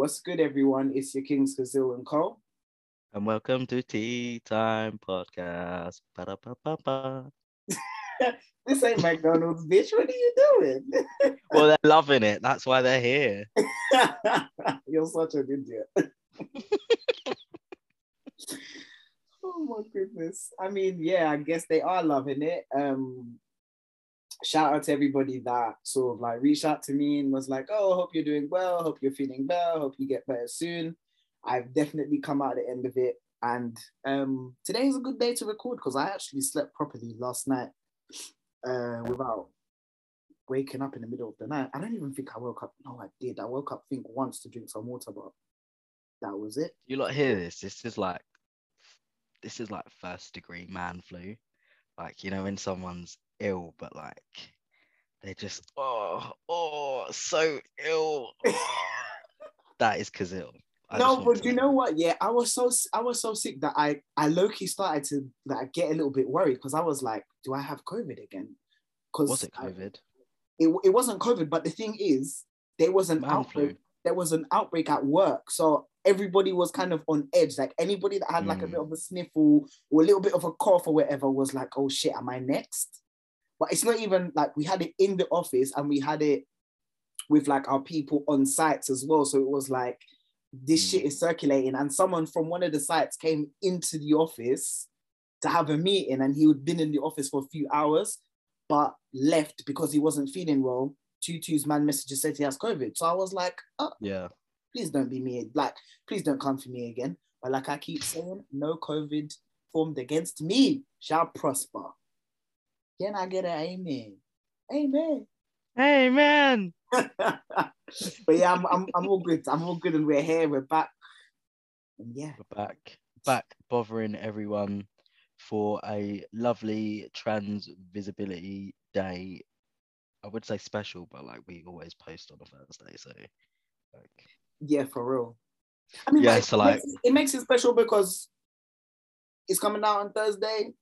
What's good, everyone? It's your Kings Kazil and Cole. And welcome to Tea Time Podcast. Ba-da-ba-ba-ba. this ain't McDonald's, bitch. What are you doing? well, they're loving it. That's why they're here. You're such an idiot. oh my goodness. I mean, yeah, I guess they are loving it. Um, shout out to everybody that sort of like reached out to me and was like, oh, hope you're doing well, hope you're feeling well, hope you get better soon. I've definitely come out the end of it. And um, today is a good day to record because I actually slept properly last night uh, without waking up in the middle of the night. I don't even think I woke up. No, I did. I woke up, think, once to drink some water, but that was it. You lot hear this? This is like, this is like first degree man flu. Like, you know, when someone's ill, but like, they're just, oh, oh, so ill. Oh. that is Kazil. I no, but you know what? Yeah, I was so I was so sick that I I low-key started to like get a little bit worried because I was like, do I have COVID again? Because was it COVID? I, it, it wasn't COVID, but the thing is, there was an Man outbreak. Flu. There was an outbreak at work, so everybody was kind of on edge. Like anybody that had like mm. a bit of a sniffle or a little bit of a cough or whatever was like, oh shit, am I next? But it's not even like we had it in the office and we had it with like our people on sites as well. So it was like this mm. shit is circulating. And someone from one of the sites came into the office to have a meeting and he had been in the office for a few hours, but left because he wasn't feeling well. Tutu's man messages said he has COVID. So I was like, oh, yeah, please don't be me. Like, please don't come for me again. But like I keep saying, no COVID formed against me shall prosper. Can I get an amen? Amen. Amen. but yeah, I'm, I'm, I'm all good. I'm all good, and we're here. We're back. And yeah, we're back, back bothering everyone for a lovely trans visibility day. I would say special, but like we always post on a Thursday, so like yeah, for real. I mean, yeah, like, so like it makes, it makes it special because it's coming out on Thursday,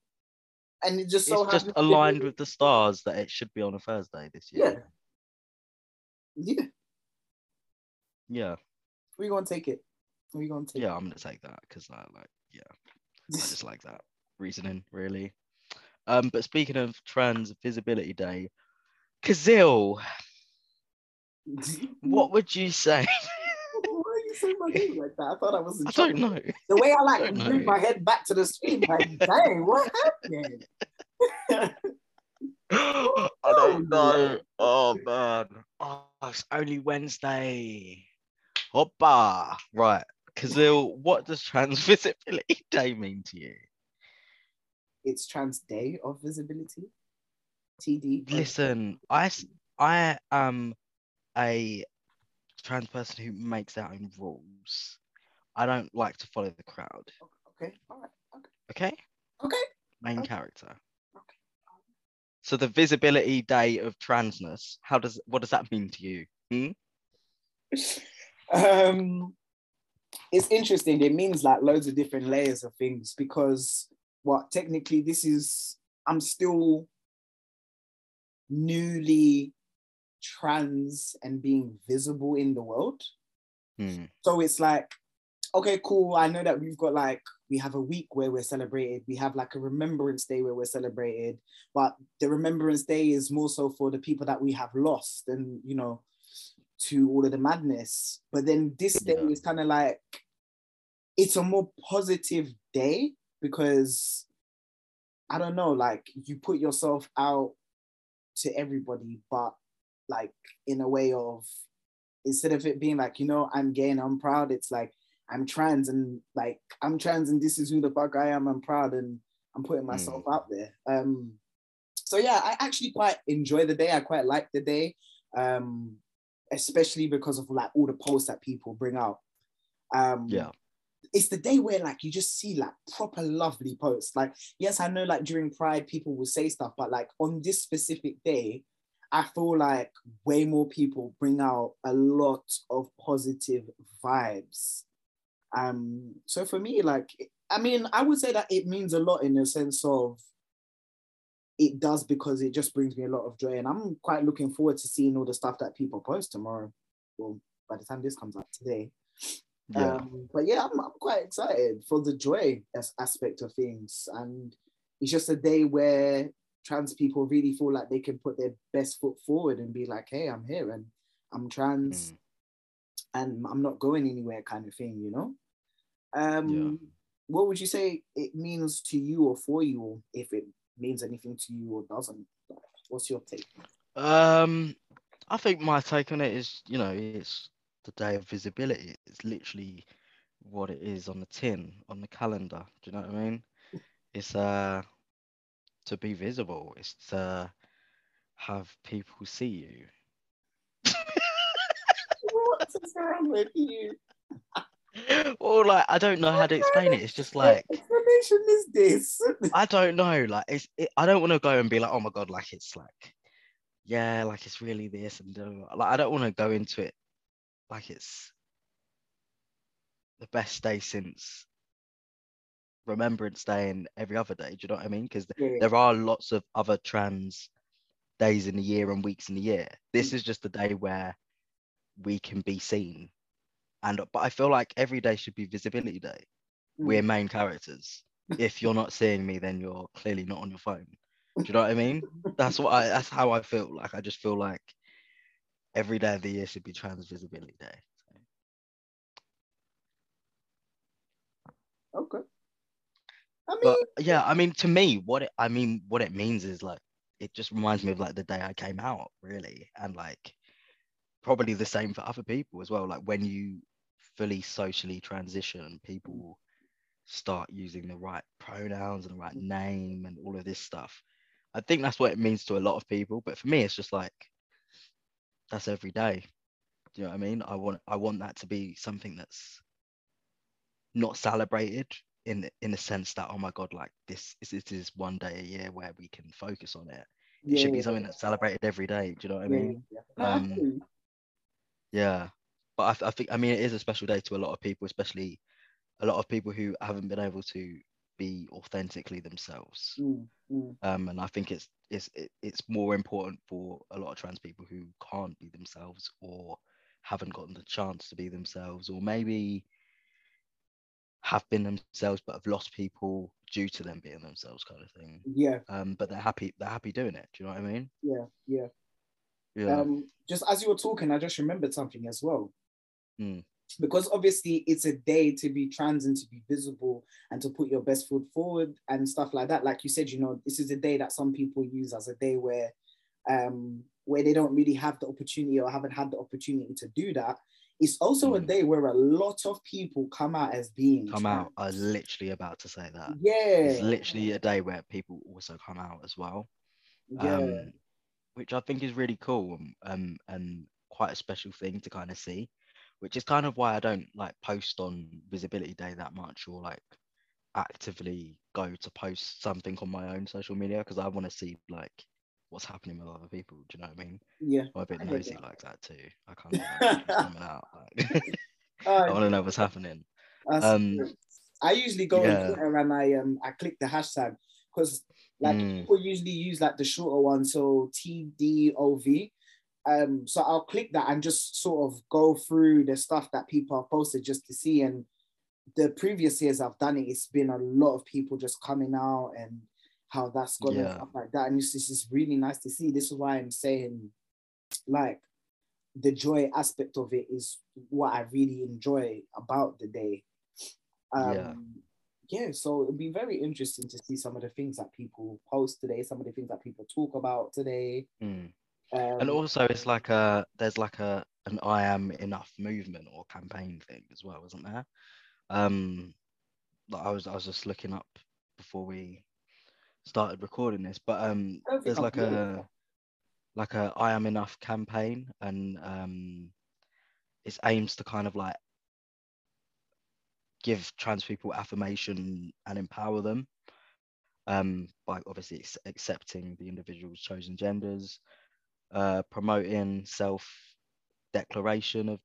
and it just so it's just aligned with the stars that it should be on a Thursday this year. Yeah, yeah. Yeah. We're gonna take it. We're gonna take Yeah, it. I'm gonna take that because I like yeah. I just like that reasoning, really. Um, but speaking of Trans Visibility Day, Kazil, what would you say? Why are you saying my name like that? I thought I was. I don't know. The way I like move my head back to the screen, like, dang, what happened? I oh, don't know. Oh man. Oh, it's only Wednesday. Hoppa. Right. Kazil, what does Trans Visibility Day mean to you? It's Trans Day of Visibility. TD. Listen, I, I am a trans person who makes their own rules. I don't like to follow the crowd. Okay. All right. Okay. Okay. Okay. Main okay. character. So the visibility day of transness, how does what does that mean to you? Hmm? Um, it's interesting. It means like loads of different layers of things because what technically this is I'm still newly trans and being visible in the world. Hmm. So it's like, okay, cool. I know that we've got like we have a week where we're celebrated we have like a remembrance day where we're celebrated but the remembrance day is more so for the people that we have lost and you know to all of the madness but then this day yeah. is kind of like it's a more positive day because i don't know like you put yourself out to everybody but like in a way of instead of it being like you know i'm gay and i'm proud it's like I'm trans and like I'm trans and this is who the fuck I am. I'm proud and I'm putting hmm. myself mm. out there. Um, so yeah, I actually quite enjoy the day. I quite like the day, um, especially because of like all the posts that people bring out. Um, yeah, it's the day where like you just see like proper lovely posts. Like yes, I know like during Pride people will say stuff, but like on this specific day, I feel like way more people bring out a lot of positive vibes um, so for me, like, I mean, I would say that it means a lot in the sense of it does because it just brings me a lot of joy. And I'm quite looking forward to seeing all the stuff that people post tomorrow. Well, by the time this comes out today. Yeah. Um, but yeah, I'm, I'm quite excited for the joy as- aspect of things. And it's just a day where trans people really feel like they can put their best foot forward and be like, hey, I'm here and I'm trans Mm. and I'm not going anywhere kind of thing, you know? Um, Yeah. What would you say it means to you or for you, or if it means anything to you or doesn't? What's your take? Um, I think my take on it is, you know, it's the day of visibility. It's literally what it is on the tin, on the calendar. Do you know what I mean? It's uh to be visible. It's to have people see you. What is wrong with you? Or like I don't know how to explain it. It's just What like explanation is this? I don't know. Like it's it, I don't want to go and be like, oh my god, like it's like, yeah, like it's really this and da, da, da." like I don't want to go into it like it's the best day since Remembrance Day and every other day. Do you know what I mean? Because Yeah, there are lots of other trans days in the year and weeks in the year. This mm. is just a day where we can be seen. And but I feel like every day should be visibility day. We're mm. main characters. If you're not seeing me, then you're clearly not on your phone. Do you know what I mean? That's what I that's how I feel. Like I just feel like every day of the year should be trans visibility day. okay. I mean, But yeah, I mean to me, what it I mean, what it means is like it just reminds me of like the day I came out, really. And like probably the same for other people as well. Like when you fully socially transition, people start using the right pronouns and the right name and all of this stuff. I think that's what it means to a lot of people. But for me, it's just like that's every day. Do you know what I mean? I want I want that to be something that's not celebrated in in the sense that oh my god, like this is it is one day a year where we can focus on it. It yeah, should be something that's celebrated every day. Do you know what I mean? yeah. Um. Yeah, but I, I think I mean it is a special day to a lot of people, especially a lot of people who haven't been able to be authentically themselves. Mm, mm, Um, and I think it's it's it, it's more important for a lot of trans people who can't be themselves or haven't gotten the chance to be themselves, or maybe have been themselves but have lost people due to them being themselves, kind of thing. yeah, Um, but they're happy they're happy doing it. Do you know what I mean? yeah, yeah. Yeah. Um, just as you were talking, I just remembered something as well. Mm. Because obviously it's a day to be trans and to be visible and to put your best foot forward and stuff like that. Like you said, you know, this is a day that some people use as a day where um where they don't really have the opportunity or haven't had the opportunity to do that. It's also a Mm. day where a lot of people come out as being Come out. I was literally about to say that. Yeah. It's literally a day where people also come out as well. yeah. um, which I think is really cool um, um, and quite a special thing to kind of see, which is kind of why I don't like post on Visibility Day that much or like actively go to post something on my own social media because I want to see like what's happening with other people. Do you know what I mean? yeah. I'm a bit nosy like that too. I want coming out. Like, I Uh, want to know what's happening. Um. I usually go yeah. on Twitter and I um I click the hashtag because like Mm. people usually use like the shorter one, so TDOV. Um, so I'll click that and just sort of go through the stuff that people have posted just to see. And the previous years I've done it, it's been a lot of people just coming out and how that's gone and Yeah. stuff like that. And it's, it's just really nice to see. This is why I'm saying, like, the joy aspect of it is what I really enjoy about the day. Um, Yeah. yeah, so it'll be very interesting to see some of the things that people post today, some of the things that people talk about today. Mm. Um, And also, it's like a there's like a an I am enough movement or campaign thing as well, isn't there? Um, I was I was just looking up before we started recording this, but um, I don't think there's like a like a I am enough campaign, and um, it aims to kind of like give trans people affirmation and empower them. Um, by obviously ex- accepting the individual's chosen genders, uh, promoting self declaration of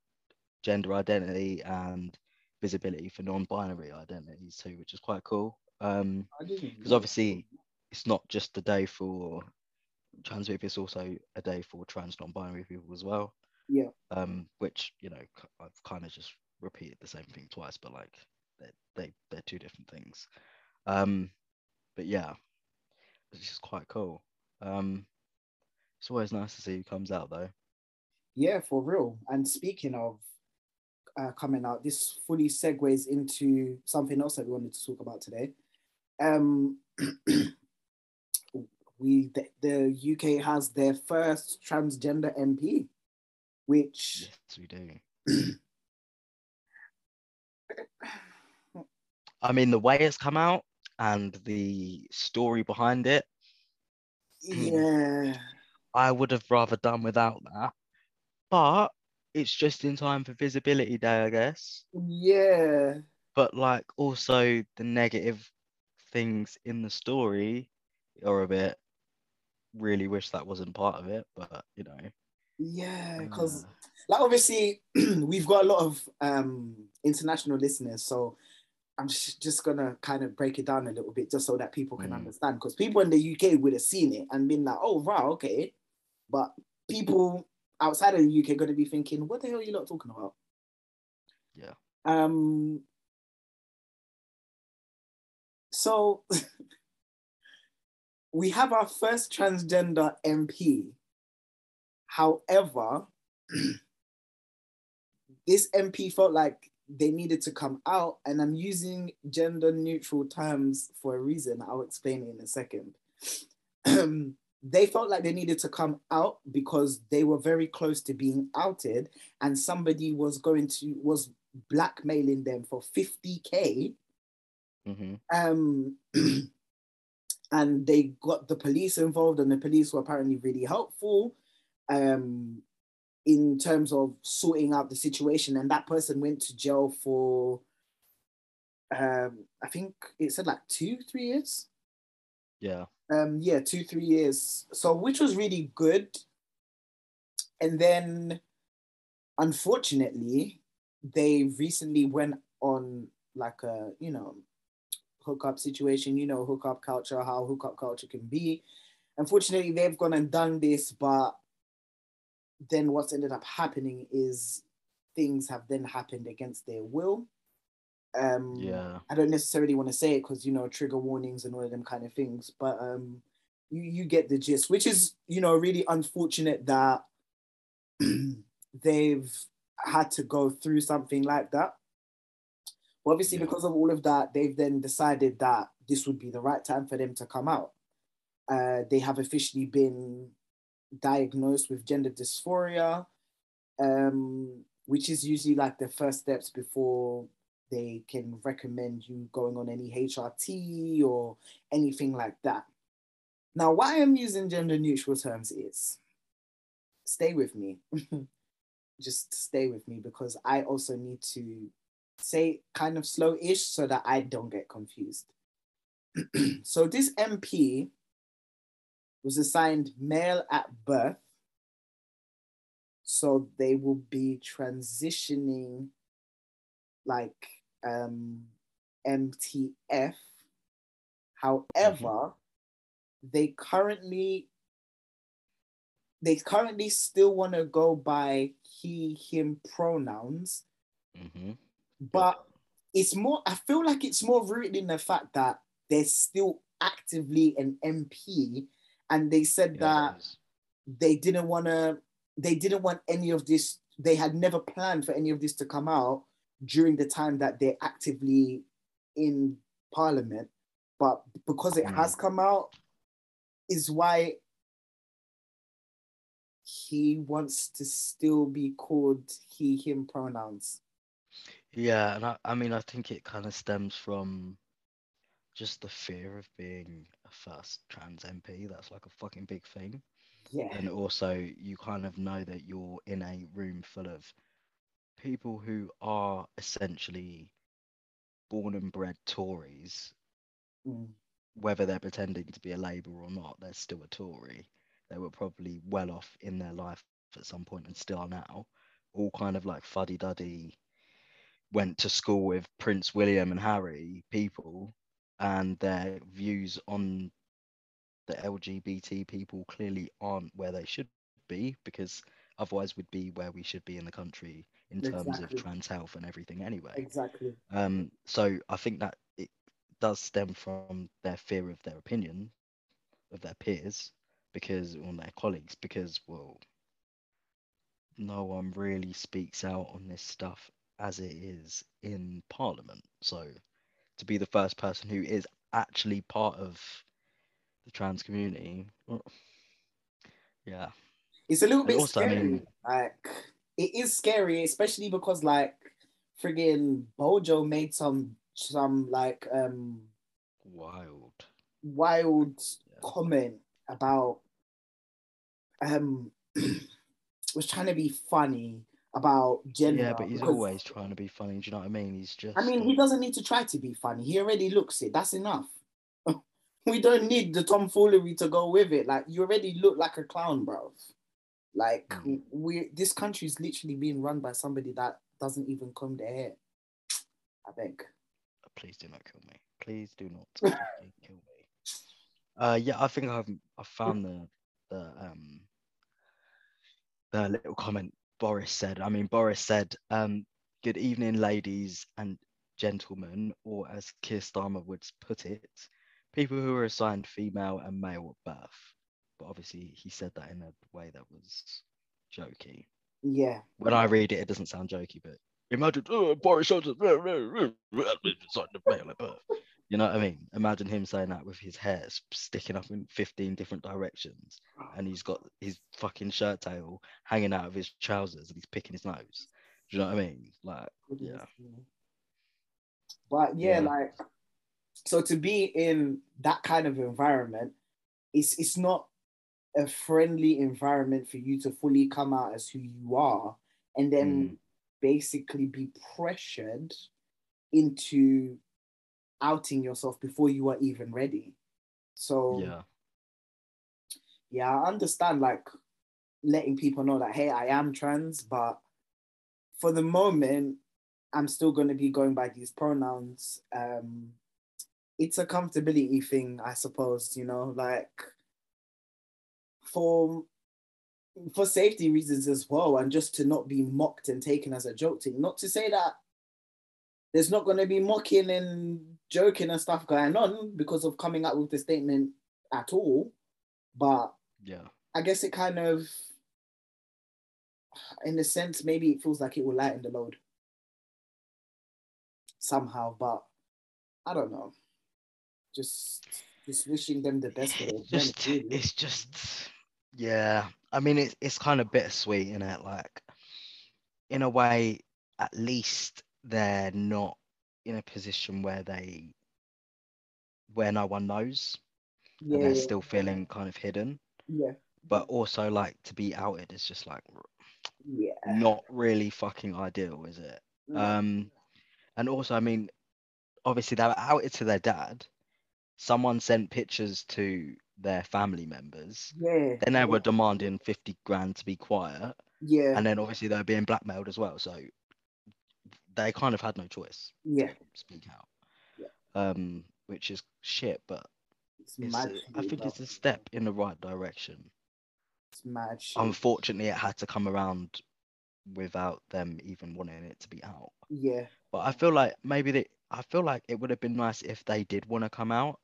gender identity and visibility for non-binary identities too, which is quite cool. Um, because obviously it's not just a day for trans people, it's also a day for trans non-binary people as well. Yeah. Um, which you know I've kind of just repeated the same thing twice, but like they they they're two different things. Um, but yeah, it's just quite cool. Um, it's always nice to see who comes out though. Yeah, for real. And speaking of uh, coming out, this fully segues into something else that we wanted to talk about today. Um, we the, the UK has their first transgender MP, which Yes, we do. I mean, the way it's come out and the story behind it, hmm, yeah, I would have rather done without that. But it's just in time for Visibility Day, I guess. yeah, But like also the negative things in the story are a bit really wish that wasn't part of it, but you know. yeah, because uh, like obviously we've got a lot of um international listeners, so I'm just, just gonna kind of break it down a little bit just so that people can Mm. understand. Because people in the UK would have seen it and been like, "Oh, wow, okay," but people outside of the UK gonna be thinking, "What the hell are you lot talking about?" Yeah. Um. So we have our first transgender MP. However, this MP felt like they needed to come out, and I'm using gender neutral terms for a reason. I'll explain it in a second. they felt like they needed to come out because they were very close to being outed, and somebody was going to was blackmailing them for 50k mhm. um, and they got the police involved, and the police were apparently really helpful um, in terms of sorting out the situation. And that person went to jail for, um, I think it said like two, three years. Yeah. Um, yeah, two, three years. So, which was really good. And then, unfortunately, they recently went on like a, you know, hookup situation, you know, hookup culture, how hookup culture can be. Unfortunately, they've gone and done this, but then what's ended up happening is things have then happened against their will. Um, Yeah. I don't necessarily want to say it because you know trigger warnings and all of them kind of things, but um, you you get the gist, which is you know really unfortunate that they've had to go through something like that. But obviously, Yeah. because of all of that, they've then decided that this would be the right time for them to come out. Uh, they have officially been diagnosed with gender dysphoria, um, which is usually like the first steps before they can recommend you going on any HRT or anything like that. Now, why I'm using gender neutral terms is stay with me. Just stay with me because I also need to say kind of slow ish so that I don't get confused. so, this MP was assigned male at birth. So, they will be transitioning like um, MTF. However, they currently they currently still want to go by he him pronouns hmm but it's more i feel like it's more rooted in the fact that they're still actively an mp and they said that they didn't want to they didn't want any of this they had never planned for any of this to come out during the time that they're actively in parliament. But because it Mm. has come out is why he wants to still be called he him pronouns Yeah, and I, I mean, I think it kind of stems from just the fear of being a first trans MP. That's like a fucking big thing. yeah And also, you kind of know that you're in a room full of people who are essentially born and bred Tories, Mm. whether they're pretending to be a Labour or not, they're still a Tory. They were probably well off in their life at some point and still are now, all kind of like fuddy duddy, went to school with Prince William and Harry people, and their views on the LGBT people clearly aren't where they should be because otherwise we'd be where we should be in the country in terms Exactly. of trans health and everything anyway. Exactly. Um, so I think that it does stem from their fear of their opinion of their peers because on their colleagues because well no one really speaks out on this stuff as it is in parliament so to be the first person who is actually part of the trans community well, yeah It's a little And bit also, I scary. mean- like it is scary, especially because like friggin' Bojo made some some like um wild wild Yeah. comment about um was trying to be funny about gender. yeah but he's always trying to be funny do you know what i mean he's just I mean, he doesn't need to try to be funny. He already looks it. That's enough. we don't need the tomfoolery to go with it. Like you already look like a clown, bro. Like Mm. we, this country is literally being run by somebody that doesn't even comb their hair. I beg. please do not kill me. Please do not kill me. Uh, yeah, I think I've I found the the um the little comment Boris said. I mean, Boris said, um, "Good evening, ladies and gentlemen," or as Keir Starmer would put it, people who are assigned female and male at birth. But obviously, he said that in a way that was jokey. Yeah. When I read it, it doesn't sound jokey, but imagine oh, Boris Johnson assigned the male at birth. You know what I mean? Imagine him saying that with his hair sticking up in 15 different directions and he's got his fucking shirt tail hanging out of his trousers and he's picking his nose. Do you know what I mean? Like, yeah. But yeah, Yeah. like so to be in that kind of environment, it's it's not a friendly environment for you to fully come out as who you are and then Mm. basically be pressured into outing yourself before you are even ready. So yeah. yeah, I understand like letting people know that hey, I am trans, but for the moment, I'm still going to be going by these pronouns. Um, it's a comfortability thing, I suppose. You know, like for for safety reasons as well, and just to not be mocked and taken as a joke thing. Not to say that there's not going to be mocking and joking and stuff going on because of coming out with the statement at all, but Yeah. I guess it kind of, in a sense, maybe it feels like it will lighten the load somehow, but I don't know. Just, just wishing them the best It's just, really. it's just, yeah. I mean, it's it's kind of bittersweet, isn't it? Like, in a way, at least they're not in a position where they, where no one knows, yeah, and they're yeah, still feeling kind of hidden. yeah, But also, like, to be outed is just like yeah. not really fucking ideal, is it? No. Um, and also, I mean, obviously they were outed to their dad. Someone sent pictures to their family members. yeah, Then they were demanding 50 grand to be quiet. yeah, And then obviously they were being blackmailed as well. So they kind of had no choice yeah. speak out. Yeah. Um, which is shit, but It's it's, mad. a- I think bro. it's a step in the right direction. It's mad shit. Unfortunately, it had to come around without them even wanting it to be out. yeah, But I feel like maybe they, I feel like it would have been nice if they did want to come out.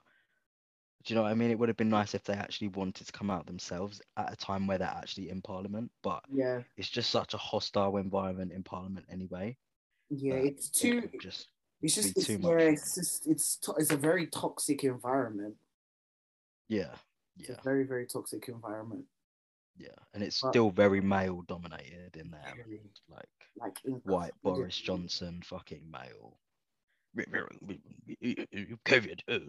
Do you know what I mean? It would have been nice if they actually wanted to come out themselves at a time where they're actually in Parliament. But yeah, it's just such a hostile environment in Parliament anyway. Yeah. It's too. would just It's just. It's, too yeah, much. it's just. It's. To, it's a very toxic environment. yeah, yeah, very, very toxic environment. yeah, and it's But- still very male dominated in there. Very, Like like white Boris Johnson, fucking male. COVID. uh,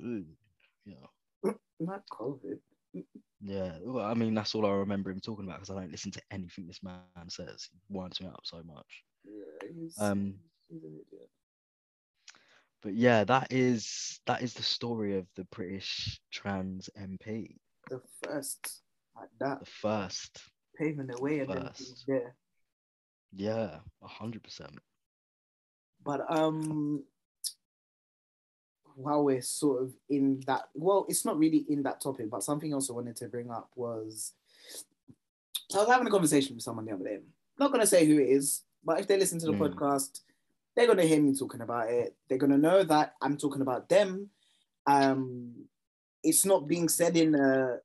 Yeah. Not COVID. Yeah, well, I mean that's all I remember him talking about because I don't listen to anything this man says. He winds me up so much. Yeah, he's, Um, he's an idiot. But yeah, that is that is the story of the British trans MP, The first like that, the first. paving the way and First. there. Yeah, a hundred percent. But um, while we're sort of in that, well, it's not really in that topic, but something else I wanted to bring up was I was having a conversation with someone the other day. not gonna say who it is, but if they listen to the Mm. podcast, they're gonna hear me talking about it. They're gonna know that I'm talking about them. Um, it's not being said in a.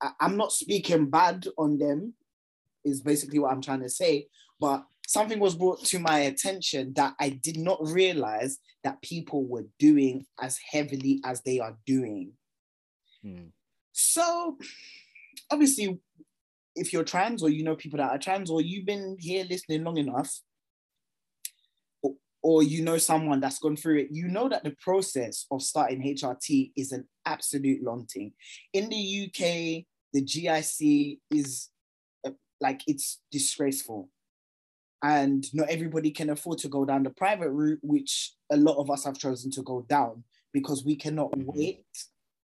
I- I'm not speaking bad on them. Is basically what I'm trying to say. But something was brought to my attention that I did not realize that people were doing as heavily as they are doing. Hmm. So, obviously, if you're trans or you know people that are trans or you've been here listening long enough, or, you know someone that's gone through it, you know that the process of starting HRT is an absolute long thing. In the UK, the GIC is uh, like it's disgraceful. And not everybody can afford to go down the private route, which a lot of us have chosen to go down because we cannot Mhm. wait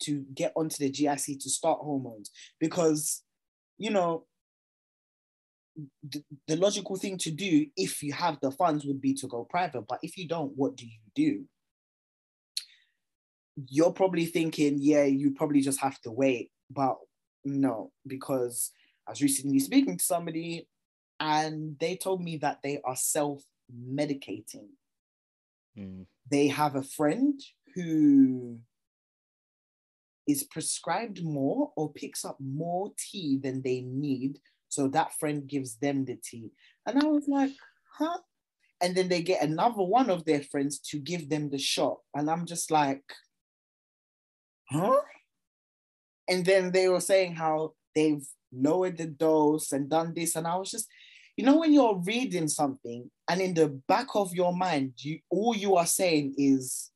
to get onto the GIC to start hormones because, you know, the, the logical thing to do if you have the funds would be to go private. But if you don't, what do you do? You're probably thinking, yeah, you probably just have to wait. But no, because I was recently speaking to somebody and they told me that they are self medicating Hmm. they have a friend who is prescribed more or picks up more T than they need. So that friend gives them the T. And I was like, huh? And then they get another one of their friends to give them the shot. And I'm just like, huh? And then they were saying how they've lowered the dose and done this. And I was just, you know, when you're reading something and in the back of your mind, you all you are saying is,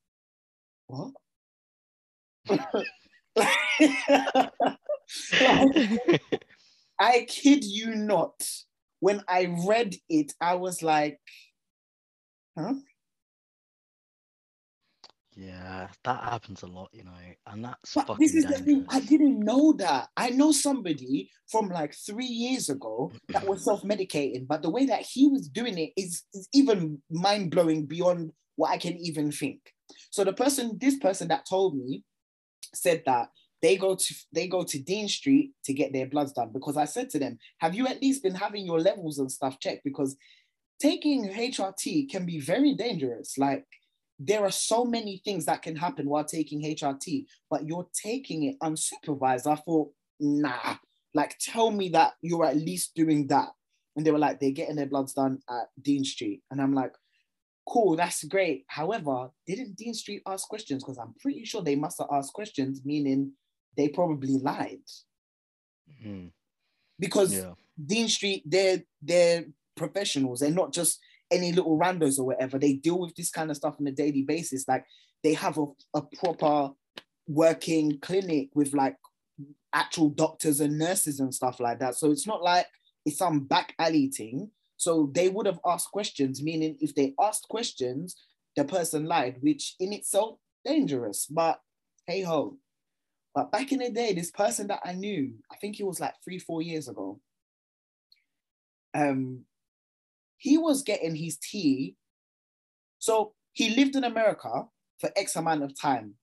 what? I kid you not. When I read it, I was like, huh? yeah, that happens a lot, you know, and that's But fucking this is the thing, I didn't know that. I know somebody from like three years ago that was self-medicating, but the way that he was doing it is, is even mind-blowing beyond what I can even think. So the person, this person that told me said that they go to they go to Dean Street to get their bloods done because I said to them, have you at least been having your levels and stuff checked? Because taking HRT can be very dangerous. Like there are so many things that can happen while taking HRT, but you're taking it unsupervised. I thought, nah, like tell me that you're at least doing that. And they were like, they're getting their bloods done at Dean Street. And I'm like, cool, that's great. However, didn't Dean Street ask questions? Because I'm pretty sure they must have asked questions, meaning they probably lied. Hmm. Because Yeah. Dean Street, they're they're professionals. They're not just any little randos or whatever. They deal with this kind of stuff on a daily basis. Like they have a, a proper working clinic with like actual doctors and nurses and stuff like that. So it's not like it's some back alley thing. So they would have asked questions, meaning if they asked questions, the person lied, which in itself dangerous. But hey ho. But back in the day, this person that I knew, I think it was like three, four years ago, um, he was getting his T. So he lived in America for X amount of time.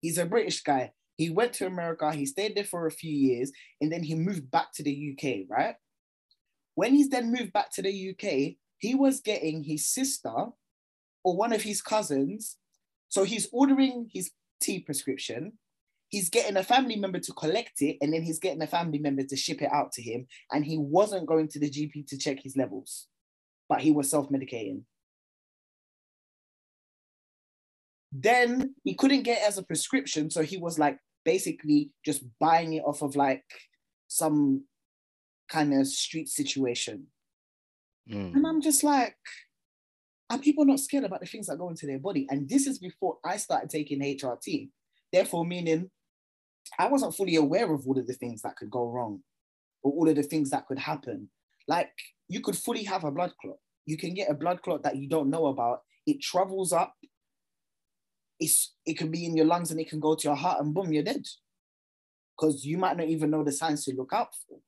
He's a British guy. He went to America, he stayed there for a few years, and then he moved back to the UK, right? When he's then moved back to the UK, he was getting his sister or one of his cousins. So he's ordering his T prescription. He's getting a family member to collect it, and then he's getting a family member to ship it out to him. And he wasn't going to the GP to check his levels, but he was self medicating. Then he couldn't get it as a prescription. So he was like basically just buying it off of like some kind of street situation. Hmm. And I'm just like, are people not scared about the things that go into their body? And this is before I started taking HRT. Therefore, meaning I wasn't fully aware of all of the things that could go wrong or all of the things that could happen. Like you could fully have a blood clot. You can get a blood clot that you don't know about. It travels up. It's it can be in your lungs and it can go to your heart and boom, you're dead. Because you might not even know the signs to look out for.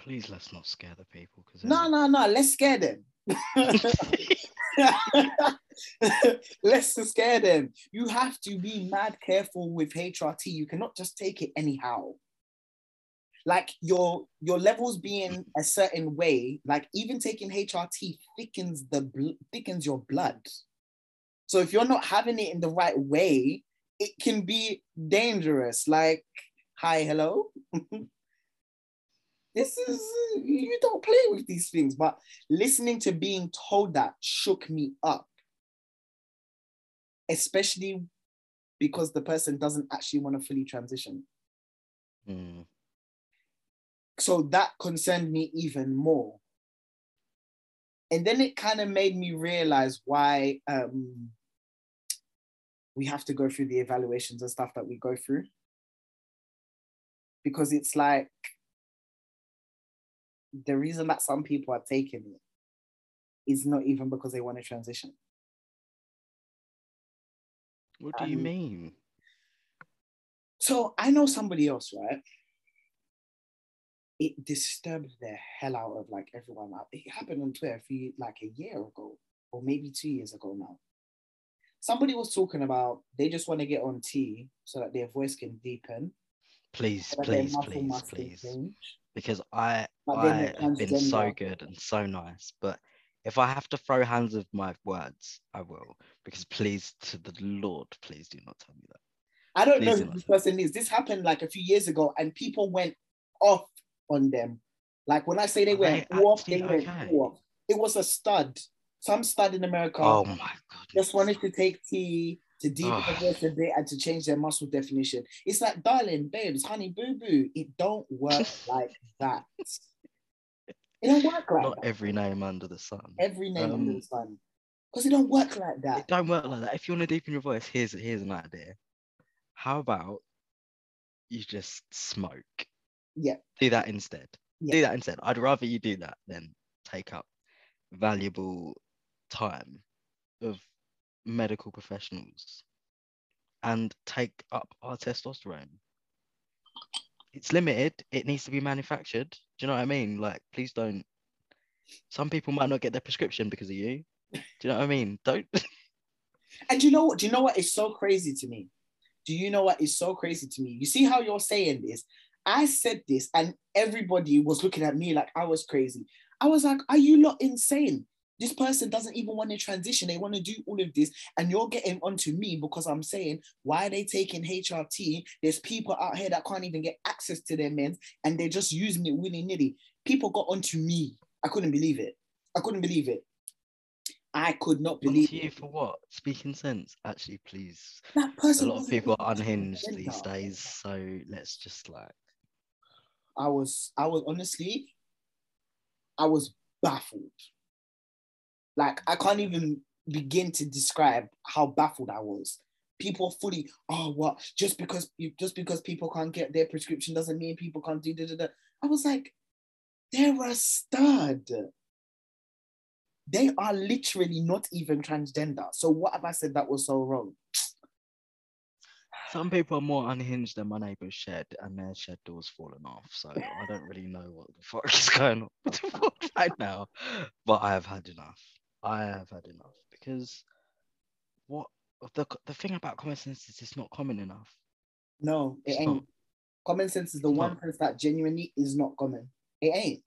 Please let's not scare the people because No, no, no. Let's scare them. Let's scare them. You have to be mad careful with HRT. You cannot just take it anyhow. Like your your levels being a certain way, like even taking HRT thickens the bl- thickens your blood. So if you're not having it in the right way, it can be dangerous. Like, hi, hello. this is you don't play with these things, but listening to being told that shook me up. Especially because the person doesn't actually want to fully transition. Mm. So that concerned me even more. And then it kind of made me realize why um, we have to go through the evaluations and stuff that we go through. Because it's like the reason that some people are taking it is not even because they want to transition. What do you Um, mean? So I know somebody else, right? It disturbed the hell out of like everyone. It happened on Twitter a few, like a year ago, or maybe two years ago now. Somebody was talking about they just want to get on T so that their voice can deepen. Please, so that their please, please, please. change. Because I But I have been so good and so nice, but if I have to throw hands with my words, I will. Because please, to the Lord, please do not tell me that. I don't know Please who this person is. This happened like a few years ago, and people went off on them. Like when I say they went they off, they went okay? off. It was a stud. Some stud in America Oh my god. just wanted to take T to deepen the Ugh. voice a bit and to change their muscle definition. It's like, darling, babes, honey, boo boo. It don't work like that. It don't work like Not that. every name under the sun. Every name under Um, the sun. Because it don't work like that. It don't work like that. If you want to deepen your voice, here's here's an idea. How about you just smoke? Yeah. Do that instead. Yeah. Do that instead. I'd rather you do that than take up valuable time of medical professionals and take up our testosterone. It's limited. It needs to be manufactured. Do you know what I mean? Like, please don't. Some people might not get their prescription because of you. Do you know what I mean? Don't. And you know what? Do you know what is so crazy to me? Do you know what is so crazy to me? You see how you're saying this? I said this, and everybody was looking at me like I was crazy. I was like, Are you not insane? This person doesn't even want to transition. They want to do all of this, and you're getting onto me because I'm saying, Why are they taking HRT? There's people out here that can't even get access to their meds, and they're just using it willy nilly. People got onto me. I couldn't believe it. I couldn't believe it. I could not believe you it. for what? Speaking sense. Actually, please. That person. A lot of people are unhinged these days, so let's just like. I was, I was honestly, I was baffled. Like I can't even begin to describe how baffled I was. People fully, oh, what? Just because you, just because people can't get their prescription doesn't mean people can't do da da da. I was like, they're a stud. They are literally not even transgender. So what have I said that was so wrong? Some people are more unhinged than my neighbour's shed, and their shed door's fallen off. So I don't really know what the fuck is going on right now. But I have had enough. I have had enough because what the the thing about common sense is it's not common enough. No, it It's ain't. not. Common sense is the It's one not. sense that genuinely is not common. It ain't.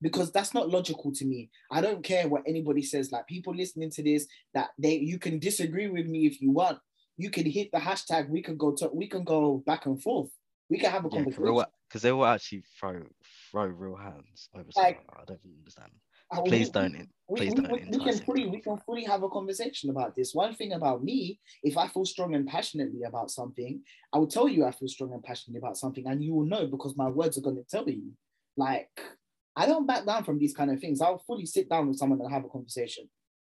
Because that's not logical to me. I don't care what anybody says. Like people listening to this, that they you can disagree with me if you want. You can hit the hashtag. We can go to we can go back and forth. We can have a Yeah, conversation. because they will actually throw throw real hands over. Like- something. I don't understand. Uh, Please we- don't. we, please we, don't we, we can fully we can fully have a conversation about this. One thing about me, if I feel strong and passionately about something, I will tell you I feel strong and passionately about something, and you will know because my words are going to tell you. Like I don't back down from these kind of things. I'll fully sit down with someone and have a conversation.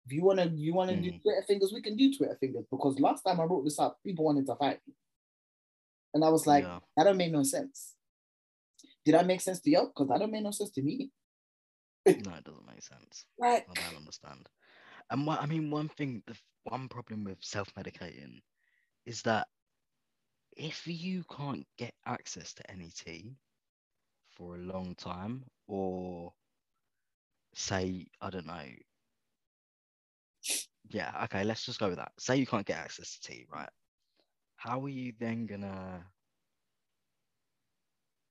If you wanna you wanna do Mm. Twitter fingers, we can do Twitter fingers because last time I brought this up, people wanted to fight me, and I was like, yeah. that don't make no sense. Did I make sense to you? Because that don't make no sense to me. No, it doesn't make sense. Like I don't understand. And what I mean, one thing, the one problem with self-medicating is that if you can't get access to NET for a long time, or say, I don't know, yeah, okay, let's just go with that. Say you can't get access to T, right? How are you then gonna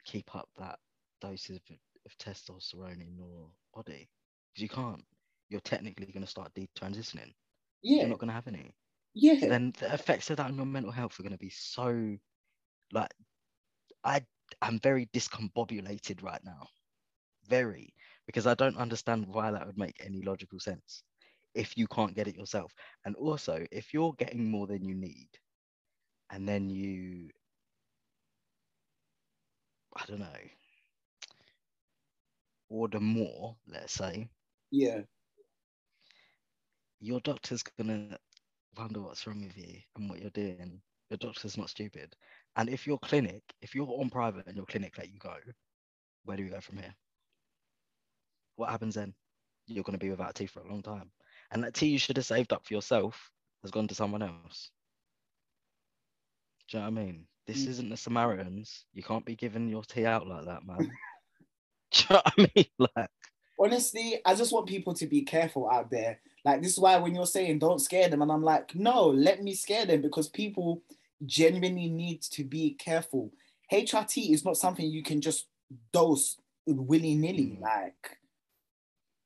keep up that doses of, testosterone in your body because you can't. You're technically going to start detransitioning. Yeah. You're not going to have any. Yeah. Then the effects of that on your mental health are going to be so, like, I I'm very discombobulated right now, very because I don't understand why that would make any logical sense if you can't get it yourself. And also, if you're getting more than you need, and then you, I don't know, order more, let's say, yeah. your doctor's gonna wonder what's wrong with you and what you're doing. Your doctor's not stupid. And if your clinic, if you're on private and your clinic let you go, where do we go from here? What happens then? You're to be without T for a long time. And that T you should have saved up for yourself has gone to someone else. Do you know what I mean? This Mm. isn't the Samaritans. You can't be giving your T out like that, man. Do you know what I mean? Like, honestly, I just want people to be careful out there. Like this is why when you're saying don't scare them, and I'm like, no, let me scare them because people genuinely need to be careful. HRT is not something you can just dose willy nilly. Mm. Like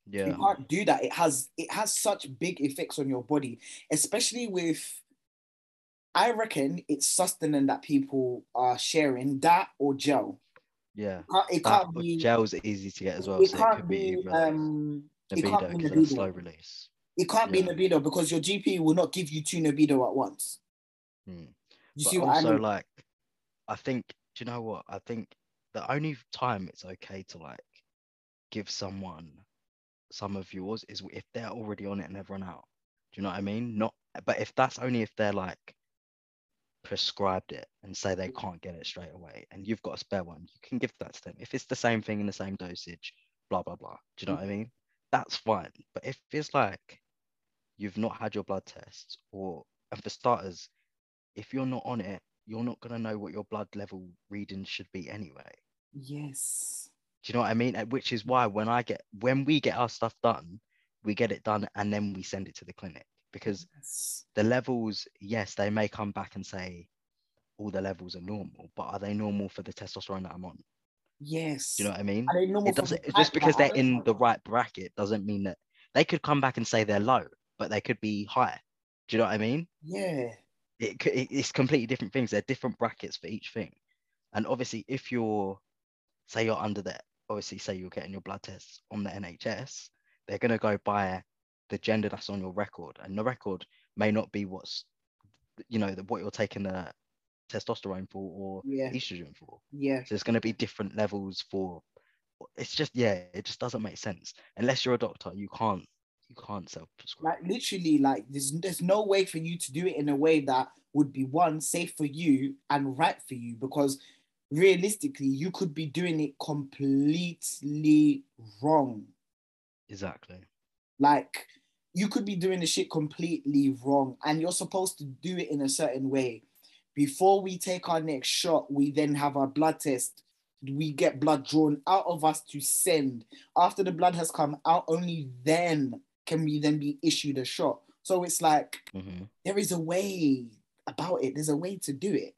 yeah, you can't do that. It has it has such big effects on your body, especially with. I reckon it's Sustanon that people are sharing that or gel. Yeah. Can't- It That can't be. gel's easy to get as well, It so can't could be be. either Um, it can't be Nebido. slow release. It can't be Yeah. Nebido because your GP will not give you two Nebido at once. Hmm. You but see what also I mean? So like i think do you know what i think the only time it's okay to like give someone some of yours is if they're already on it and they've run out do you know what i mean not but if that's only if they're like prescribed it and say they mm. can't get it straight away and you've got a spare one you can give that to them. If it's the same thing in the same dosage blah blah blah. Do you know mm. what i mean? That's fine. But if it's like you've not had your blood tests or and for starters if you're not on it, you're not going to know what your blood level reading should be anyway. yes. Do you know what I mean? Which is why when I get when we get our stuff done, we get it done and then we send it to the clinic because yes. the levels, yes, they may come back and say all the levels are normal, but are they normal for the testosterone that I'm on? Yes. Do you know what I mean? Are they normal It doesn't just because they're in the right bracket doesn't mean that they could come back and say they're low, but they could be high. Do you know what I mean? Yeah. it, it- it's completely different things. They're different brackets for each thing. And obviously, if you're, say, you're under the, obviously, say you're getting your blood tests on the NHS, they're going to go by the gender that's on your record. And the record may not be what's, you know, the, what you're taking the testosterone for or Yeah. estrogen for. Yeah. So there's going to be different levels for, it's just, yeah, it just doesn't make sense. Unless you're a doctor, you can't, you can't self prescribe. Like literally, like there's there's no way for you to do it in a way that would be one safe for you and right for you because realistically you could be doing it completely wrong. Exactly. Like you could be doing the shit completely wrong, and you're supposed to do it in a certain way. Before we take our next shot, we then have our blood test. We get blood drawn out of us to send. After the blood has come out, only then can we then be issued a shot. So it's like hmm there is a way about it. There's a way to do it.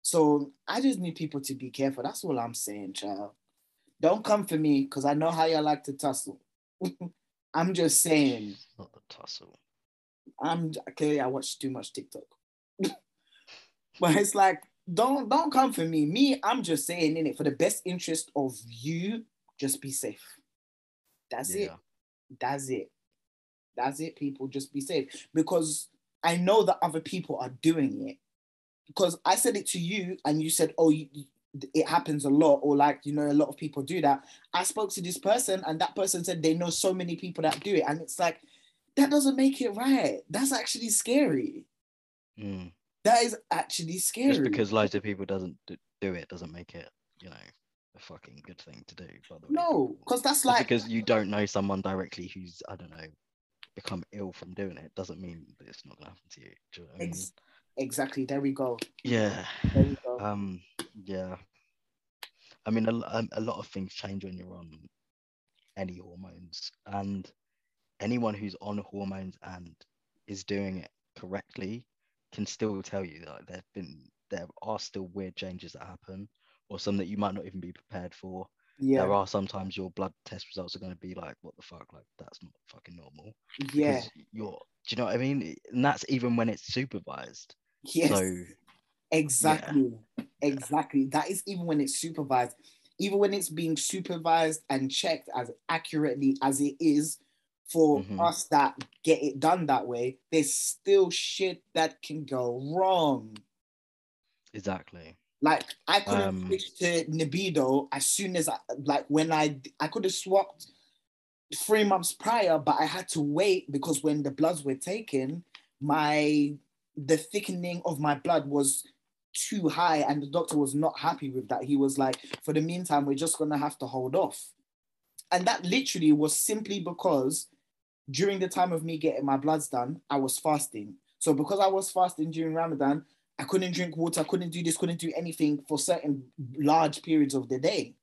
So I just need people to be careful. That's all I'm saying, child. Don't come for me because I know how you like to tussle. I'm just saying. Not the tussle. I'm clearly I watch too much TikTok. but it's like, don't don't come for me. Me, I'm just saying in it for the best interest of you, just be safe. That's it. That's it. That's it, people. Just be safe. Because I know that other people are doing it. Because I said it to you and you said, oh, you- it happens a lot, or like, you know, a lot of people do that. I spoke to this person and that person said they know so many people that do it. And it's like, that doesn't make it right. That's actually scary. Mm. That is actually scary. Just because loads of people doesn't do it doesn't make it, you know, a fucking good thing to do. By the way, no, because that's Just like because you don't know someone directly who's I don't know become ill from doing it doesn't mean that it's not gonna happen to you. Do you know what I mean? ex- exactly. There we go. Yeah. There we go. Um. Yeah. I mean, a, um, a lot of things change when you're on any hormones, and anyone who's on hormones and is doing it correctly can still tell you that there've been there are still weird changes that happen, or some that you might not even be prepared for. yeah, There are sometimes your blood test results are going to be like, what the fuck? Like, that's not fucking normal. yeah, you're, do you know what I mean? And that's even when it's supervised. Yes. So, Exactly. Exactly. That is even when it's supervised. Even when it's being supervised and checked as accurately as it is for Mhm. us that get it done that way, there's still shit that can go wrong. exactly. Like I couldn't Um, switch to Nebido as soon as I like when I I could have swapped three months prior, but I had to wait because when the bloods were taken, my the thickening of my blood was too high, and the doctor was not happy with that. He was like, for the meantime, we're just gonna have to hold off. And that literally was simply because during the time of me getting my bloods done, I was fasting. So because I was fasting during Ramadan, I couldn't drink water, I couldn't do this, couldn't do anything for certain large periods of the day.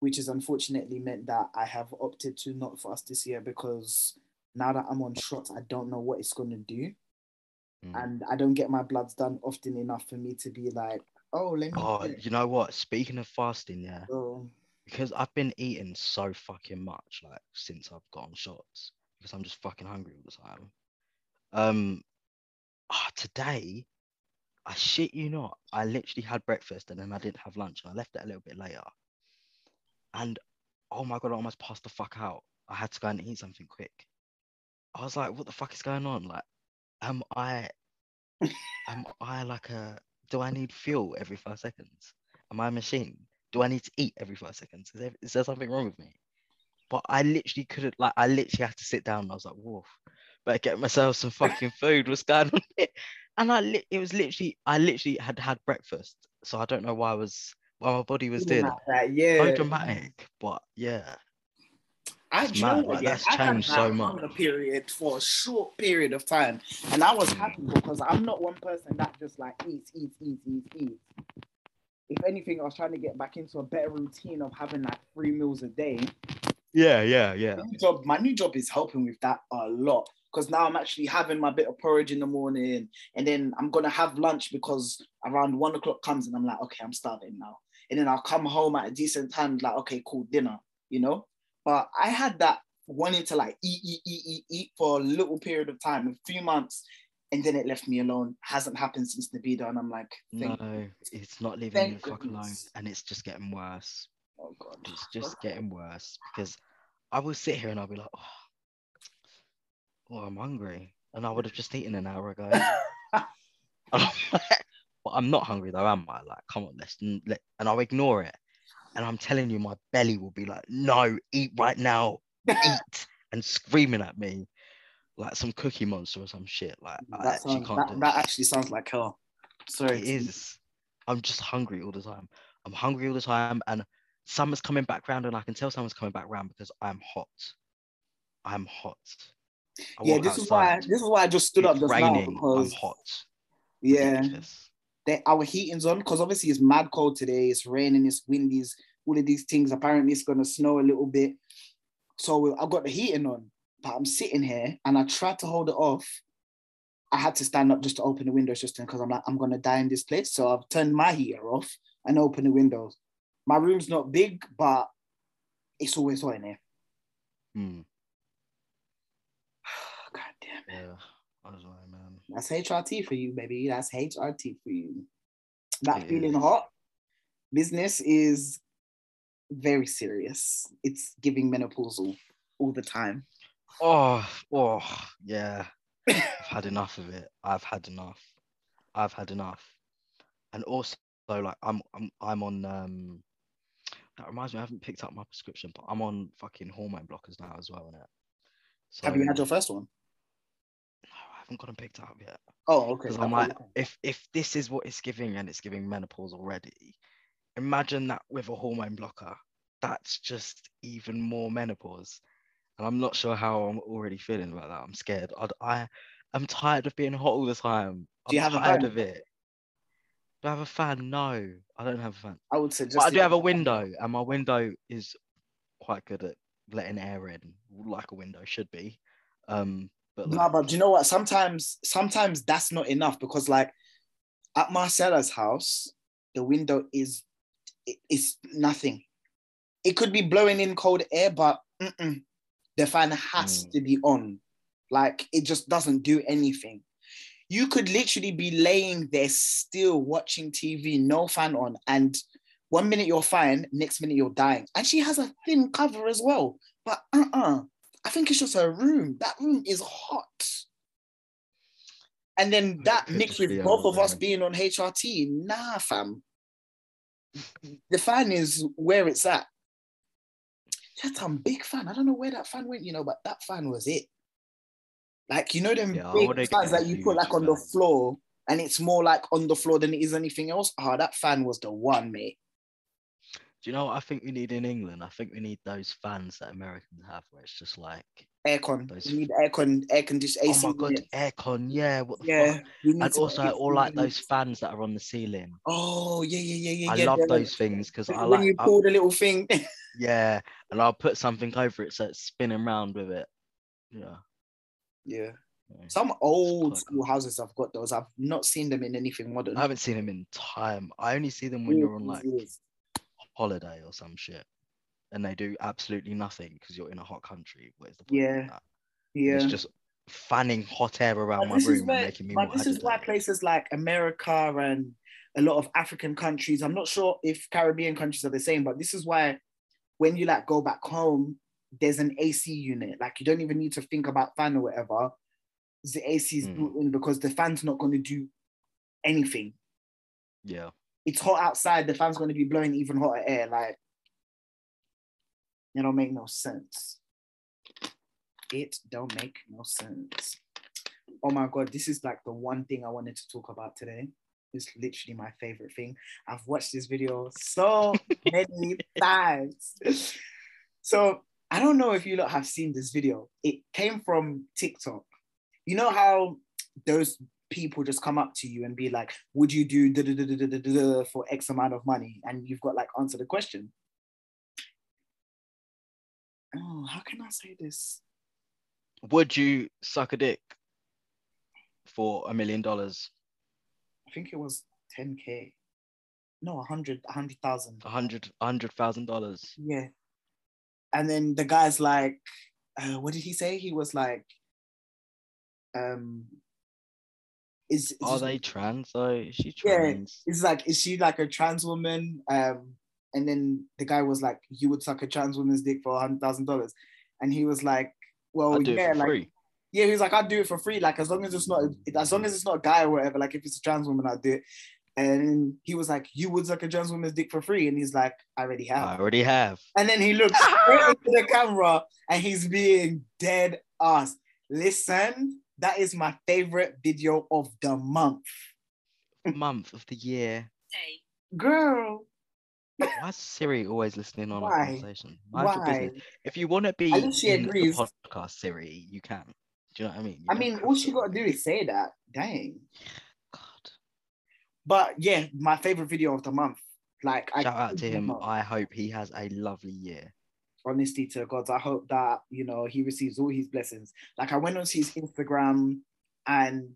Which has unfortunately meant that I have opted to not fast this year because now that I'm on shots, I don't know what it's gonna do. Mm. And I don't get my bloods done often enough for me to be like, oh, let me Oh, you know what? Speaking of fasting, yeah, oh, because I've been eating so fucking much, like since I've gotten shots, because I'm just fucking hungry all the time. Um, ah, today, I shit you not, I literally had breakfast and then I didn't have lunch, and I left it a little bit later. And oh my god, I almost passed the fuck out. I had to go and eat something quick. I was like, what the fuck is going on? Like, am I, am I like a? Do I need fuel every five seconds? Am I a machine? Do I need to eat every five seconds? Is there, is there something wrong with me? But I literally couldn't. Like, I literally had to sit down. And I was like, woof, better get myself some fucking food. What's going on here? And I, li- it was literally, I literally had had breakfast, so I don't know why I was, why my body was doing feeling that. like that, yeah. So dramatic, but yeah. I It's do you know mad, what, like, yeah, that's I changed so much. hunger period for a short period of time, and I was Mm. happy because I'm not one person that just like eats, eats, eats, eats, eats. If anything, I was trying to get back into a better routine of having like three meals a day. Yeah, yeah, yeah. My new job, my new job is helping with that a lot because now I'm actually having my bit of porridge in the morning, and then I'm gonna have lunch because around one o'clock comes, and I'm like, okay, I'm starving now, and then I'll come home at a decent time, like, okay, cool, dinner, you know. But I had that wanting to like eat, eat, eat, eat, eat for a little period of time, a few months, and then it left me alone. Hasn't happened since Nebido, and I'm like, No, it's not leaving the fuck alone, and it's just getting worse. oh god, It's just getting worse because I will sit here and I'll be like, oh, oh I'm hungry, and I would have just eaten an hour ago. but I'm not hungry though, am I? Like, come on, let's let, and I'll ignore it. And I'm telling you, my belly will be like, no, eat right now, eat, and screaming at me like some cookie monster or some shit. Like, I that, actually sounds, can't that, that actually sounds like hell. Sorry, It is. I'm just hungry all the time. I'm hungry all the time, and summer's coming back round, and I can tell summer's coming back round because I'm hot. I'm hot. I yeah, this is why outside, this is why I just stood up it's just now raining. I'm hot. yeah, Ridiculous. They, our heating's on because obviously it's mad cold today. It's raining, it's windy, it's all of these things. Apparently, it's gonna snow a little bit. So I've got the heating on, but I'm sitting here and I tried to hold it off. I had to stand up just to open the windows just because I'm like, I'm gonna die in this place. So I've turned my heater off and open the windows. My room's not big, but it's always hot in here. Hmm. God damn it. Yeah. I was like. That's HRT for you, baby. That's HRT for you. That It feeling hot. Business is very serious. It's giving menopausal all the time. Oh, oh, yeah. I've had enough of it. I've had enough. I've had enough. And also, like, I'm, I'm, I'm on. Um, that reminds me, I haven't picked up my prescription, but I'm on fucking hormone blockers now as well, innit? So, Have you had your first one? Haven't got them picked up yet. Oh, okay. Because I'm like, if if this is what it's giving and it's giving menopause already, imagine that with a hormone blocker. That's just even more menopause. And I'm not sure how I'm already feeling about that. I'm scared. I, I I'm tired of being hot all the time. Do you I'm have a fan? of it. Do I have a fan? No, I don't have a fan. I would suggest. But I do have a window, and my window is quite good at letting air in, like a window should be. Um, but No, like, but do you know what? Sometimes, sometimes that's not enough because, like, at Marcella's house, the window is it- it's nothing. It could be blowing in cold air, but the fan has Mm. to be on. Like it just doesn't do anything. You could literally be laying there still watching TV, no fan on, and one minute you're fine, next minute you're dying. And she has a thin cover as well. But uh-uh. I think it's just her room. That room is hot. And then that mixed with both of us being on HRT, nah, fam. The fan is where it's at. That's I'm big fan. I don't know where that fan went, you know, but that fan was it. Like you know them Yeah, big fans that you put like on the floor, and it's more like on the floor than it is anything else. Ah, that fan was the one, mate. Do you know what I think we need in England? I think we need those fans that Americans have, where it's just like, Aircon. Those We need aircon, air conditioning. oh my god, aircon, yeah, what the Yeah. fuck? And also, I all like those fans that are on the ceiling. Oh yeah, yeah, yeah, yeah. I yeah, love like- those things because I when like, you I- pull the little thing. yeah, and I'll put something over it so it's spinning round with it. Yeah. yeah. yeah. Some old school houses have got those. I've not seen them in anything modern. I haven't seen them in time. I only see them when you're on like. Holiday or some shit, and they do absolutely nothing because you're in a hot country. What is the point? Yeah? Yeah. It's just fanning hot air around But my room and making me more this is why places like America and a lot of African countries, I'm not sure if Caribbean countries are the same, but this is why when you like go back home, there's an AC unit. Like you don't even need to think about fan or whatever. The AC is Mm. built in because the fan's not going to do anything. Yeah. It's hot outside, the fan's going to be blowing even hotter air. Like, it don't make no sense. It don't make no sense. Oh my god, this is like the one thing I wanted to talk about today. It's literally my favorite thing. I've watched this video so many times. So I don't know if you lot have seen this video. It came from TikTok. You know how those people just come up to you and be like, "Would you do da da da for X amount of money?" And you've got like answer the question. Oh, how can I say this? Would you suck a dick for a million dollars, I think it was 10k. No, 100, 100,000. a hundred, a hundred thousand dollars? Yeah. And then the guy's like, uh, what did he say? He was like, um, is, Are they trans? though? is she Yeah. trans? It's like, is she like a trans woman? Um, and then the guy was like, you would suck a trans woman's dick for a hundred thousand dollars, and he was like, well, yeah, like, free. yeah, he was like, I'd do it for free, like as long as it's not, as long as it's not a guy or whatever, like if it's a trans woman, I'd do it. And he was like, you would suck a trans woman's dick for free, and he's like, I already have. I already have. And then he looks straight into the camera and he's being dead ass. Listen, that is my favorite video of the month. Month of the year. Girl, Why is Siri always listening on Why? our conversation? Mind your why? business. If you want to be At least she in agrees. the podcast, Siri, you can. Do you know what I mean? You I mean, all she got to do is say that. Dang. God. But yeah, my favorite video of the month. Like, I Shout out to him. I hope he has a lovely year. Honesty to God, I hope that you know he receives all his blessings. Like, I went onto his Instagram and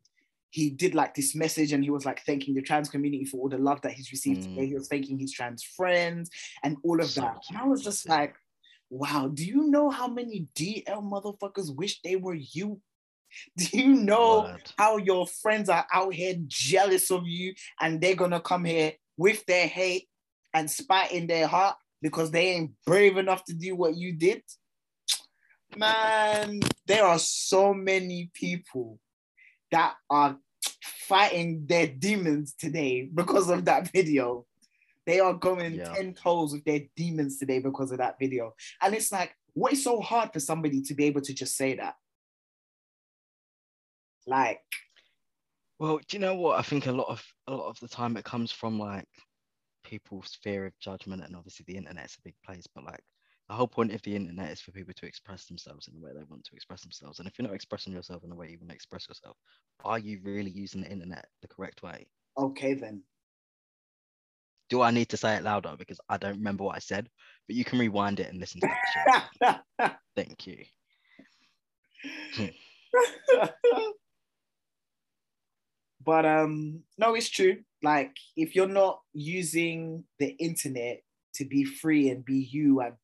he did like this message and he was like thanking the trans community for all the love that he's received Mm. today. He was thanking his trans friends and all of So that. And I was just like, wow, do you know how many DL motherfuckers wish they were you? Do you know how your friends are out here jealous of you and they're gonna come here with their hate and spite in their heart because they ain't brave enough to do what you did? Man, there are so many people that are fighting their demons today because of that video. They are going Yeah. 10 toes with their demons today because of that video. And it's like, what is so hard for somebody to be able to just say that? Like, Well, do you know what? I think a lot of a lot of the time it comes from like people's fear of judgment, and obviously the internet's a big place. But like the whole point of the internet is for people to express themselves in the way they want to express themselves. And if you're not expressing yourself in the way you want to express yourself, are you really using the internet the correct way? okay, then. Do I need to say it louder because I don't remember what I said? But you can rewind it and listen to that shit. Thank you. But um, no, it's true. Like if you're not using the internet to be free and be you and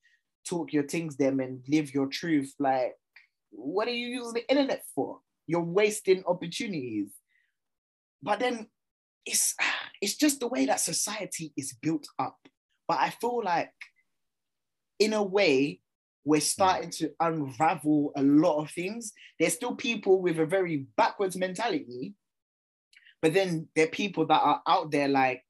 talk your things them and live your truth, like what are you using the internet for? You're wasting opportunities. But then it's it's just the way that society is built up. But I feel like in a way, we're starting to unravel a lot of things. There's still people with a very backwards mentality, but then there are people that are out there like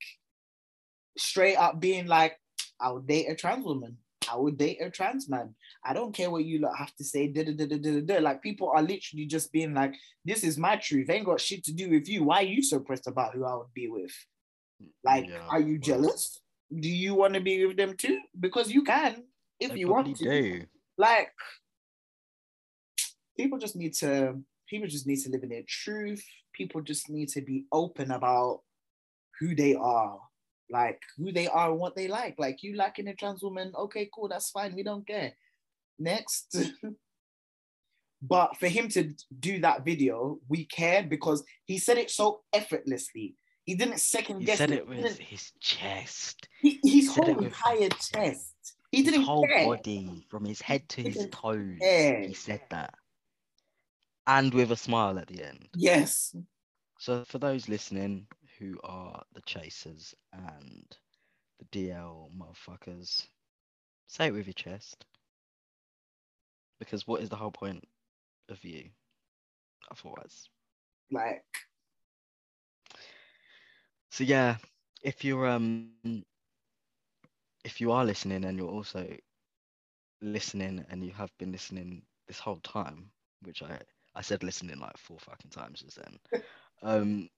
straight up being like, I would date a trans woman. I would date a trans man. I don't care what you lot have to say. Da, da, da, da, da, da. Like people are literally just being like, this is my truth. Ain't got shit to do with you. Why are you so pressed about who I would be with? Like, yeah, are you jealous? Do you want to be with them too? Because you can if you want to. Do. Like, people just need to. People just need to live in their truth. People just need to be open about who they are, like who they are and what they like. Like you liking a trans woman, okay, cool, that's fine. We don't care. Next. but for him to do that video, we cared because he said it so effortlessly. He didn't second he guess. He said it with his chest. He, his whole entire chest. He didn't his whole care. body, from his head to his toes. Care. He said that, and with a smile at the end. Yes. So for those listening who are the chasers and the DL motherfuckers, say it with your chest. Because what is the whole point of you? Otherwise, like so yeah, if you're um if you are listening and you're also listening and you have been listening this whole time, which I I said listening like four fucking times just then. um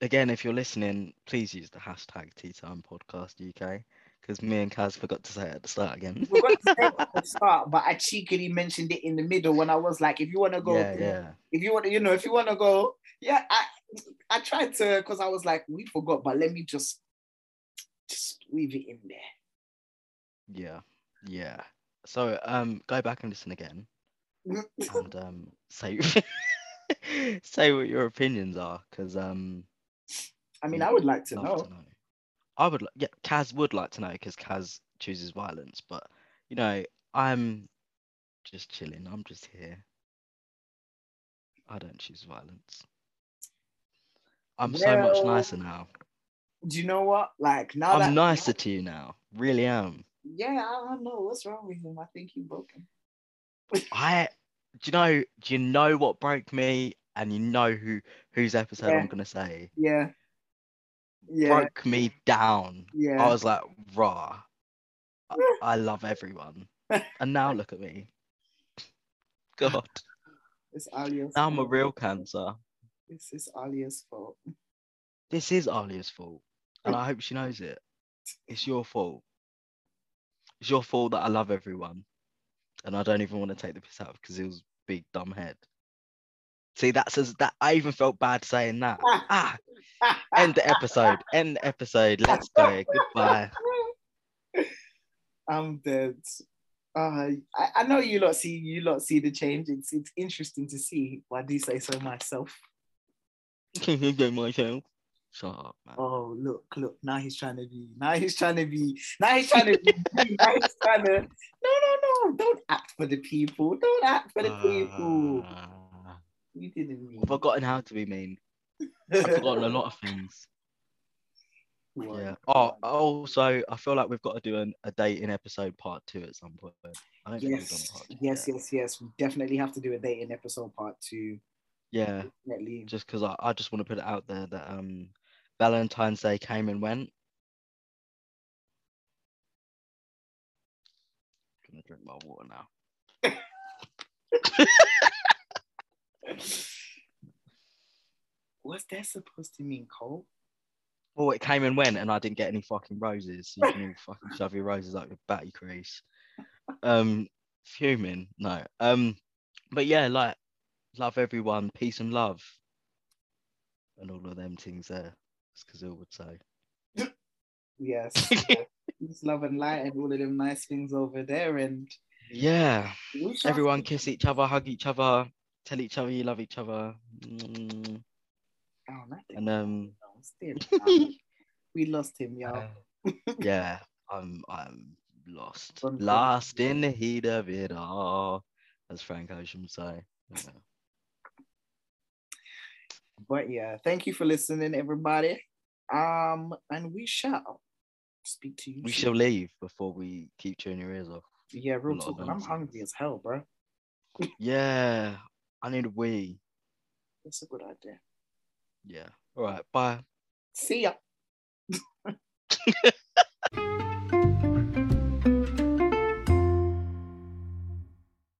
again, if you're listening, please use the hashtag Tea Time Podcast UK because me and Kaz forgot to say it at the start again. We forgot to say it at the start, but I cheekily mentioned it in the middle when I was like, if you want to go, yeah, yeah. if you want to, you know, if you want to go, yeah, I I tried to because I was like, we forgot, but let me just just weave it in there. Yeah, yeah. So um, go back and listen again, and um, say say what your opinions are, because um. I mean, I would like to know. to know. I would, like yeah, Kaz would like to know because Kaz chooses violence, but you know, I'm just chilling. I'm just here. I don't choose violence. I'm well, so much nicer now. Do you know what? Like now I'm nicer to you now. Really am. Yeah, I don't know what's wrong with him. I think you broke him. I do you know do you know what broke me? And you know who whose episode yeah. I'm gonna say. Yeah. Yeah. Broke me down. Yeah. I was like, raw. I, I love everyone. and now look at me. God. It's Alia's now I'm a real cancer. This is Alia's fault. This is Alia's fault. And I hope she knows it. It's your fault. It's your fault that I love everyone. And I don't even want to take the piss out because it was big dumb head. See, that says that I even felt bad saying that. ah, end the episode. End the episode. Let's go. Goodbye. I'm dead. Uh, I, I know you lot see you lot see the change. It's it's interesting to see. Why do you say so myself? myself. Shut up, man. Oh, look, look. Now he's trying to be. Now he's trying to be. Now he's trying to be. now he's trying to. No, no. Don't act for the people. Don't act for the uh, people. You didn't mean. I've forgotten how to be mean. I've forgotten a lot of things. Yeah. Oh, also, I feel like we've got to do an, a dating episode part two at some point. yes, yes, yes, yes. We definitely have to do a dating episode part two. Yeah. Definitely. Just because I, I just want to put it out there that um Valentine's Day came and went. Gonna drink my water now. What's that supposed to mean, Cole? Well, it came and went, and I didn't get any fucking roses. You can all fucking shove your roses up your batty crease. Um, fuming. No. Um, but yeah, like, love everyone, peace and love, and all of them things there. As Kazil would say. Yes. peace, love, and light, and all of them nice things over there, and yeah, everyone kiss each other, hug each other, tell each other you love each other. Mm. Oh, nothing. And um, we lost him, y'all. uh, yeah, I'm I'm lost, lost in the heat of it all, as Frank Ocean would say. Yeah. But yeah, thank you for listening, everybody. Um, and we shall speak to you. We shall leave before we keep chewing your ears off. Yeah, real talk. I'm hungry as hell, bro. Yeah, I need a wee. That's a good idea. Yeah. All right. Bye. See ya.